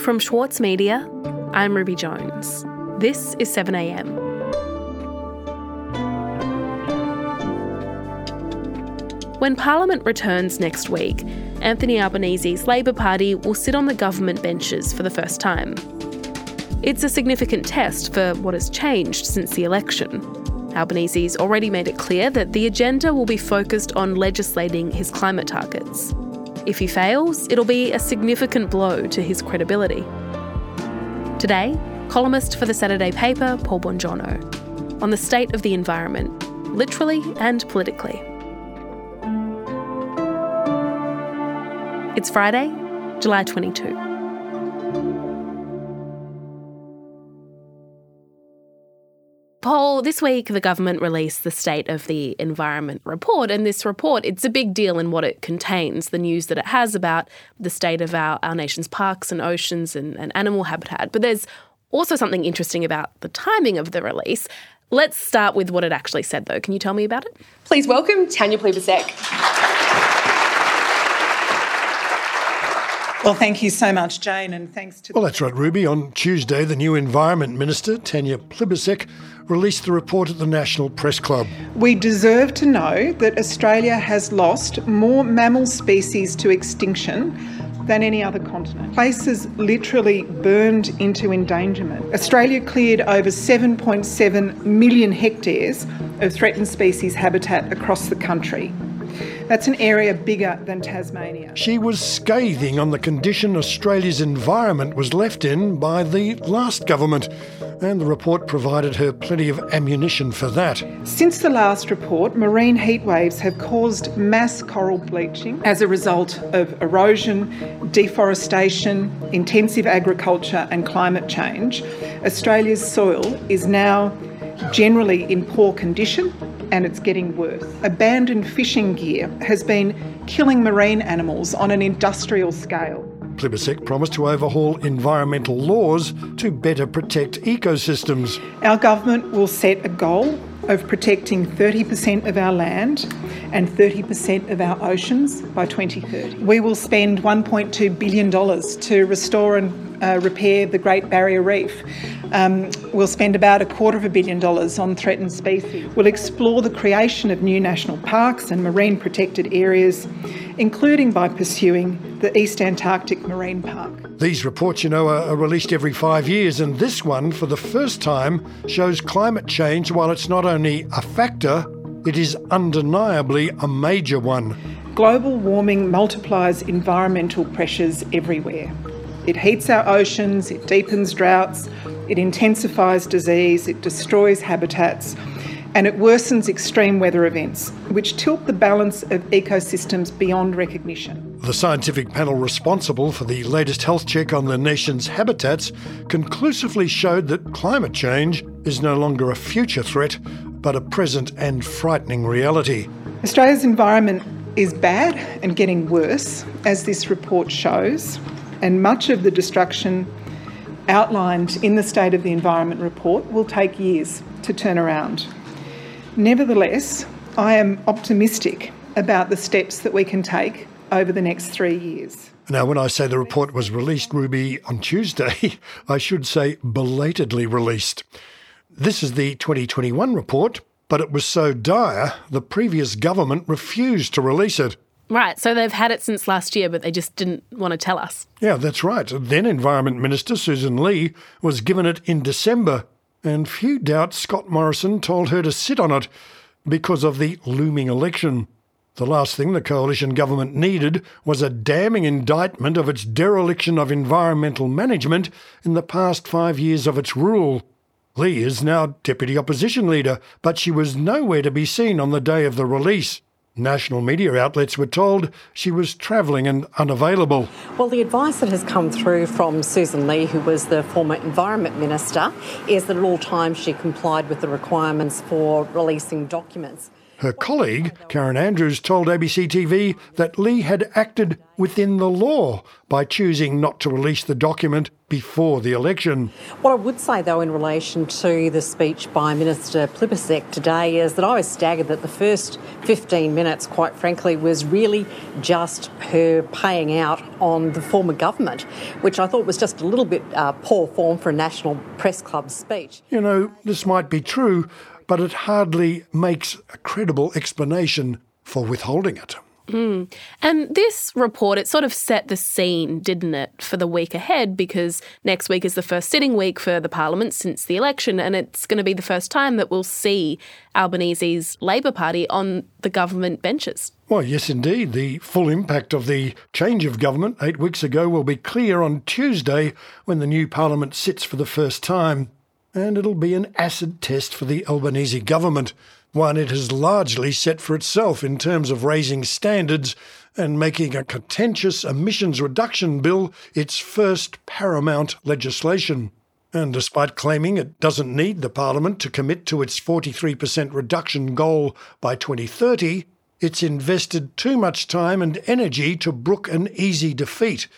From Schwartz Media, I'm Ruby Jones. This is 7am. When Parliament returns next week, Anthony Albanese's Labor Party will sit on the government benches for the first time. It's a significant test for what has changed since the election. Albanese's already made it clear that the agenda will be focused on legislating his climate targets. If he fails, it'll be a significant blow to his credibility. Today, columnist for the Saturday paper, Paul Bongiorno, on the state of the environment, literally and politically. It's Friday, July 22. This week the government released the State of the Environment report, and this report, it's a big deal in what it contains, the news that it has about the state of our, our nation's parks and oceans and, and animal habitat. But there's also something interesting about the timing of the release. Let's start with what it actually said, though. Can you tell me about it? Please welcome Tanya Plibersek. Well, thank you so much, Jane, and thanks to. Well, that's right, Ruby. On Tuesday, the new Environment Minister, Tanya Plibersek, released the report at the National Press Club. We deserve to know that Australia has lost more mammal species to extinction than any other continent. Places literally burned into endangerment. Australia cleared over 7.7 million hectares of threatened species habitat across the country. That's an area bigger than Tasmania. She was scathing on the condition Australia's environment was left in by the last government, and the report provided her plenty of ammunition for that. Since the last report, marine heatwaves have caused mass coral bleaching as a result of erosion, deforestation, intensive agriculture, and climate change. Australia's soil is now generally in poor condition and it's getting worse. Abandoned fishing gear has been killing marine animals on an industrial scale. Plibersek promised to overhaul environmental laws to better protect ecosystems. Our government will set a goal of protecting 30% of our land and 30% of our oceans by 2030. We will spend $1.2 billion to restore and uh, repair the Great Barrier Reef. Um, we'll spend about a quarter of a billion dollars on threatened species. We'll explore the creation of new national parks and marine protected areas, including by pursuing the East Antarctic Marine Park. These reports, you know, are released every five years, and this one, for the first time, shows climate change, while it's not only a factor, it is undeniably a major one. Global warming multiplies environmental pressures everywhere. It heats our oceans, it deepens droughts, it intensifies disease, it destroys habitats, and it worsens extreme weather events, which tilt the balance of ecosystems beyond recognition. The scientific panel responsible for the latest health check on the nation's habitats conclusively showed that climate change is no longer a future threat, but a present and frightening reality. Australia's environment is bad and getting worse, as this report shows, and much of the destruction outlined in the State of the Environment report will take years to turn around. Nevertheless, I am optimistic about the steps that we can take over the next three years. Now, when I say the report was released, Ruby, on Tuesday, I should say belatedly released. This is the 2021 report, but it was so dire the previous government refused to release it. Right, so they've had it since last year, but they just didn't want to tell us. Yeah, that's right. Then Environment Minister Susan Lee was given it in December, and few doubt Scott Morrison told her to sit on it because of the looming election. The last thing the coalition government needed was a damning indictment of its dereliction of environmental management in the past five years of its rule. Lee is now Deputy Opposition Leader, but she was nowhere to be seen on the day of the release. National media outlets were told she was travelling and unavailable. Well, the advice that has come through from Susan Lee, who was the former Environment Minister, is that at all times she complied with the requirements for releasing documents. Her colleague, Karen Andrews, told ABC TV that Lee had acted within the law by choosing not to release the document before the election. What I would say, though, in relation to the speech by Minister Plibersek today is that I was staggered that the first 15 minutes, quite frankly, was really just her paying out on the former government, which I thought was just a little bit uh, poor form for a National Press Club speech. You know, this might be true, but it hardly makes a credible explanation for withholding it. Mm. And this report, it sort of set the scene, didn't it, for the week ahead because next week is the first sitting week for the Parliament since the election, and it's going to be the first time that we'll see Albanese's Labor Party on the government benches. Well, yes, indeed. The full impact of the change of government eight weeks ago will be clear on Tuesday when the new Parliament sits for the first time and it'll be an acid test for the Albanese government, one it has largely set for itself in terms of raising standards and making a contentious emissions reduction bill its first paramount legislation. And despite claiming it doesn't need the Parliament to commit to its 43% reduction goal by 2030, it's invested too much time and energy to brook an easy defeat.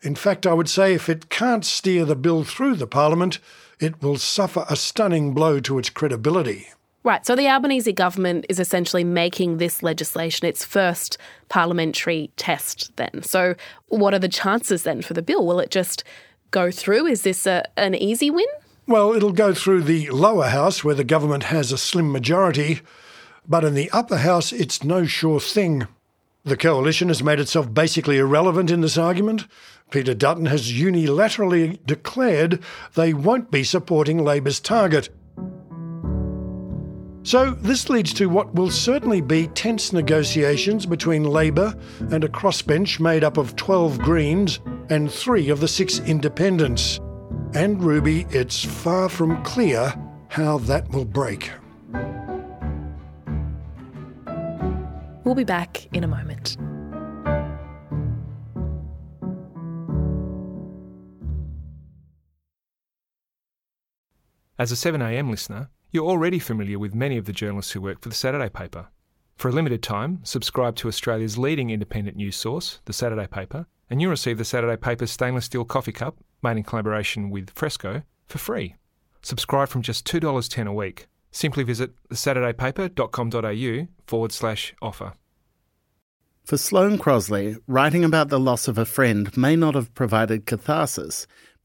In fact, I would say if it can't steer the bill through the Parliament, it will suffer a stunning blow to its credibility. Right, so the Albanese government is essentially making this legislation its first parliamentary test then. So, what are the chances then for the bill? Will it just go through? Is this a, an easy win? Well, it'll go through the lower house where the government has a slim majority, but in the upper house, it's no sure thing. The coalition has made itself basically irrelevant in this argument. Peter Dutton has unilaterally declared they won't be supporting Labor's target. So, this leads to what will certainly be tense negotiations between Labor and a crossbench made up of 12 Greens and three of the six independents. And Ruby, it's far from clear how that will break. We'll be back in a moment. As a 7am listener, you're already familiar with many of the journalists who work for the Saturday paper. For a limited time, subscribe to Australia's leading independent news source, the Saturday paper, and you'll receive the Saturday paper's stainless steel coffee cup, made in collaboration with Fressko, for free. Subscribe from just $2.10 a week. Simply visit thesaturdaypaper.com.au forward slash offer. For Sloane Crosley, writing about the loss of a friend may not have provided catharsis,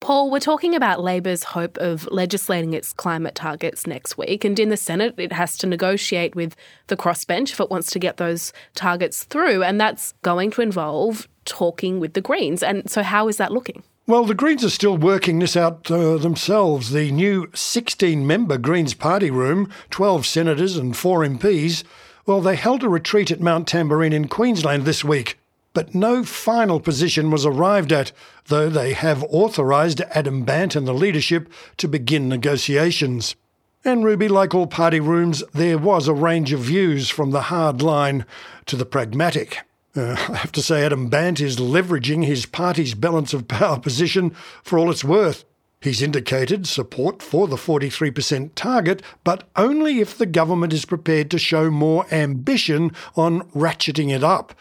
Paul, we're talking about Labor's hope of legislating its climate targets next week. And in the Senate, it has to negotiate with the crossbench if it wants to get those targets through. And that's going to involve talking with the Greens. And so, how is that looking? Well, the Greens are still working this out uh, themselves. The new 16 member Greens party room, 12 senators and 4 MPs, well, they held a retreat at Mount Tamborine in Queensland this week but no final position was arrived at, though they have authorised Adam Bandt and the leadership to begin negotiations. And Ruby, like all party rooms, there was a range of views from the hard line to the pragmatic. Uh, I have to say, Adam Bandt is leveraging his party's balance of power position for all it's worth. He's indicated support for the 43% target, but only if the government is prepared to show more ambition on ratcheting it up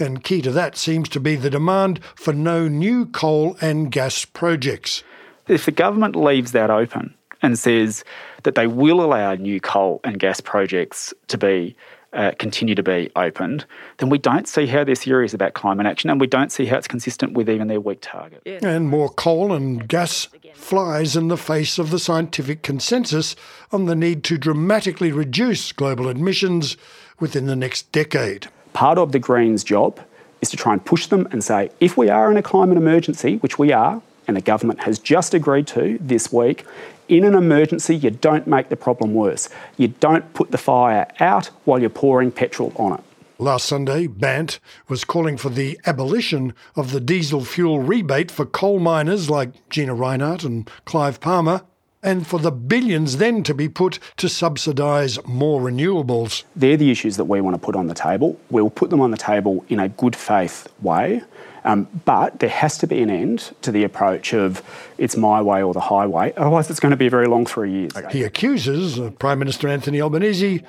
and key to that seems to be the demand for no new coal and gas projects. If the government leaves that open and says that they will allow new coal and gas projects to be uh, continue to be opened, then we don't see how they're serious about climate action and we don't see how it's consistent with even their weak target. And more coal and gas flies in the face of the scientific consensus on the need to dramatically reduce global emissions within the next decade. Part of the Greens' job is to try and push them and say, if we are in a climate emergency, which we are, and the government has just agreed to this week, in an emergency, you don't make the problem worse. You don't put the fire out while you're pouring petrol on it. Last Sunday, Bandt was calling for the abolition of the diesel fuel rebate for coal miners like Gina Rinehart and Clive Palmer, and for the billions then to be put to subsidise more renewables. They're the issues that we want to put on the table. We'll put them on the table in a good faith way. Um, but there has to be an end to the approach of it's my way or the highway. Otherwise, it's going to be a very long three years. He accuses uh, Prime Minister Anthony Albanese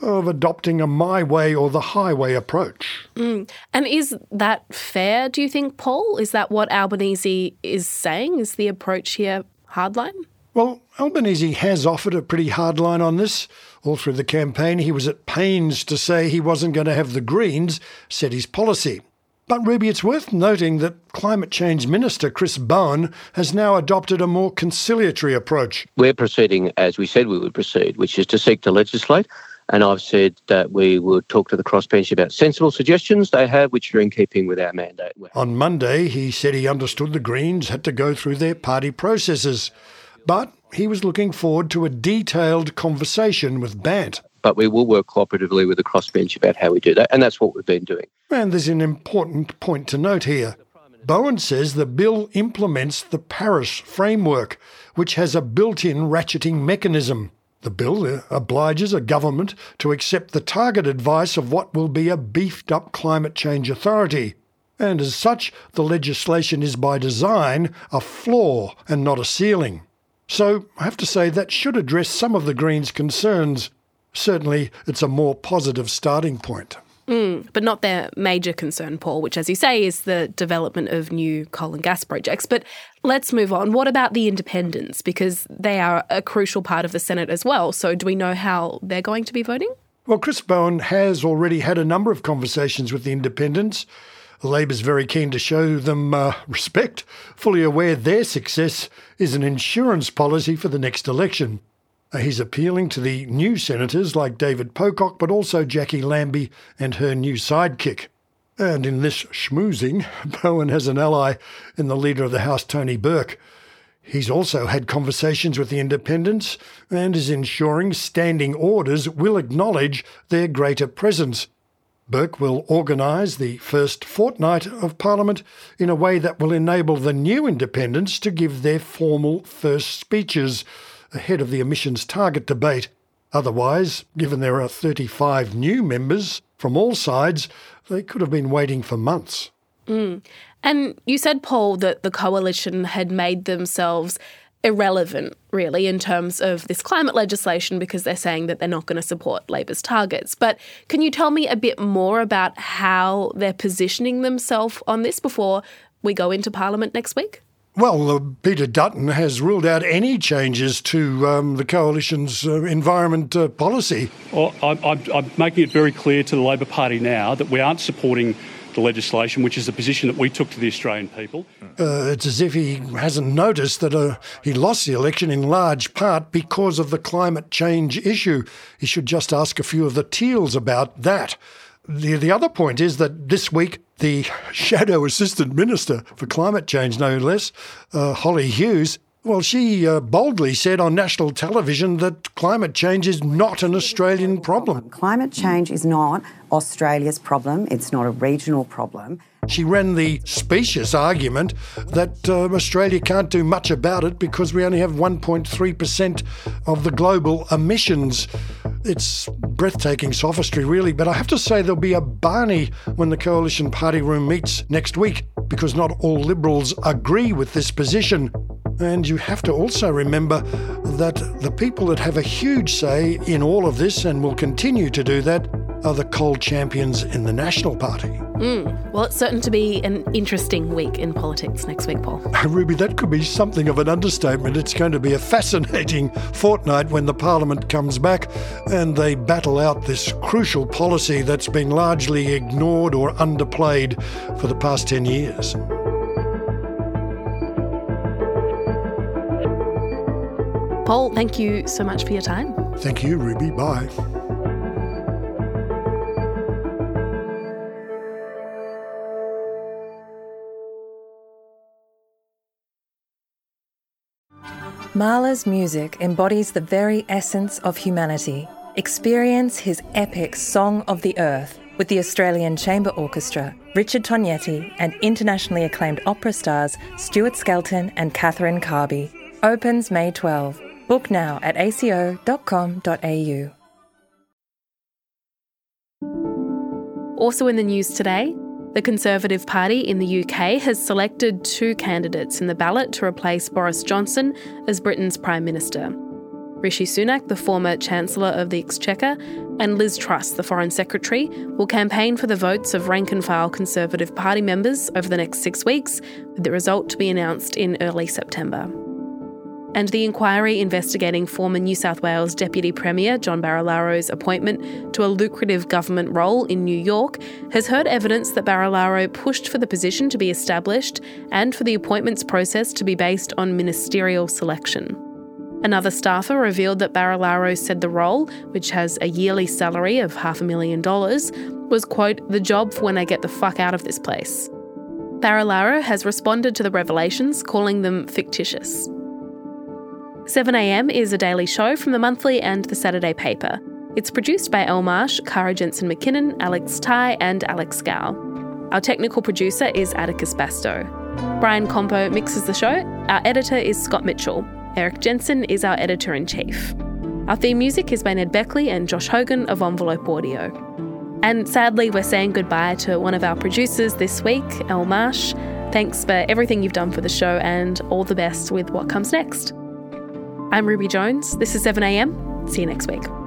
of adopting a my way or the highway approach. Mm. And is that fair, do you think, Paul? Is that what Albanese is saying? Is the approach here hardline? Well, Albanese has offered a pretty hard line on this. All through the campaign, he was at pains to say he wasn't going to have the Greens set his policy. But, Ruby, it's worth noting that Climate Change Minister Chris Bowen has now adopted a more conciliatory approach. We're proceeding as we said we would proceed, which is to seek to legislate and I've said that we would talk to the crossbench about sensible suggestions they have, which are in keeping with our mandate. On Monday, he said he understood the Greens had to go through their party processes, but he was looking forward to a detailed conversation with Bandt. But we will work cooperatively with the crossbench about how we do that, and that's what we've been doing. And there's an important point to note here. Bowen says the bill implements the Paris framework, which has a built in ratcheting mechanism. The bill obliges a government to accept the target advice of what will be a beefed up climate change authority. And as such, the legislation is by design a floor and not a ceiling. So I have to say that should address some of the Greens' concerns. Certainly, it's a more positive starting point. Mm, but not their major concern, Paul, which, as you say, is the development of new coal and gas projects. But let's move on. What about the independents? Because they are a crucial part of the Senate as well. So, do we know how they're going to be voting? Well, Chris Bowen has already had a number of conversations with the independents. Labor's very keen to show them uh, respect, fully aware their success is an insurance policy for the next election. Uh, he's appealing to the new senators like David Pocock, but also Jacqui Lambie and her new sidekick. And in this schmoozing, Bowen has an ally in the leader of the House, Tony Burke. He's also had conversations with the independents and is ensuring standing orders will acknowledge their greater presence. Burke will organise the first fortnight of Parliament in a way that will enable the new independents to give their formal first speeches ahead of the emissions target debate. Otherwise, given there are 35 new members from all sides, they could have been waiting for months. Mm. And you said, Paul, that the coalition had made themselves irrelevant, really, in terms of this climate legislation because they're saying that they're not going to support Labor's targets. But can you tell me a bit more about how they're positioning themselves on this before we go into Parliament next week? Well, uh, Peter Dutton has ruled out any changes to um, the coalition's uh, environment uh, policy. Well, I'm, I'm, making it very clear to the Labor Party now that we aren't supporting the legislation, which is the position that we took to the Australian people. Uh, it's as if he hasn't noticed that uh, he lost the election in large part because of the climate change issue. He should just ask a few of the Teals about that. The, the other point is that this week, the Shadow Assistant Minister for Climate Change, no less, uh, Hollie Hughes, well, she uh, boldly said on national television that climate change is not an Australian problem. Climate change is not Australia's problem, it's not a regional problem. She ran the specious argument that uh, Australia can't do much about it because we only have 1.3% of the global emissions. It's breathtaking sophistry, really, but I have to say there'll be a Barney when the Coalition Party Room meets next week because not all Liberals agree with this position. And you have to also remember that the people that have a huge say in all of this and will continue to do that are the coal champions in the National Party. Mm. Well, it's certain to be an interesting week in politics next week, Paul. Ruby, that could be something of an understatement. It's going to be a fascinating fortnight when the Parliament comes back and they battle out this crucial policy that's been largely ignored or underplayed for the past 10 years. Paul, thank you so much for your time. Thank you, Ruby. Bye. Mahler's music embodies the very essence of humanity. Experience his epic Song of the Earth with the Australian Chamber Orchestra, Richard Tognetti, and internationally acclaimed opera stars Stuart Skelton and Catherine Carby. Opens May 12. Book now at aco.com.au. Also in the news today, the Conservative Party in the UK has selected two candidates in the ballot to replace Boris Johnson as Britain's Prime Minister. Rishi Sunak, the former Chancellor of the Exchequer, and Liz Truss, the Foreign Secretary, will campaign for the votes of rank and file Conservative Party members over the next six weeks, with the result to be announced in early September. And the inquiry investigating former New South Wales Deputy Premier John Barilaro's appointment to a lucrative government role in New York has heard evidence that Barilaro pushed for the position to be established and for the appointments process to be based on ministerial selection. Another staffer revealed that Barilaro said the role, which has a yearly salary of half a million dollars, was, quote, the job for when I get the fuck out of this place. Barilaro has responded to the revelations, calling them fictitious. 7am is a daily show from the monthly and the Saturday paper. It's produced by El Marsh, Kara Jensen Mackinnon, Alex Tighe, and Alex Gow. Our technical producer is Atticus Bastow. Brian Compo mixes the show. Our editor is Scott Mitchell. Erik Jensen is our editor in chief. Our theme music is by Ned Beckley and Josh Hogan of Envelope Audio. And sadly, we're saying goodbye to one of our producers this week, El Marsh. Thanks for everything you've done for the show and all the best with what comes next. I'm Ruby Jones. This is 7am. See you next week.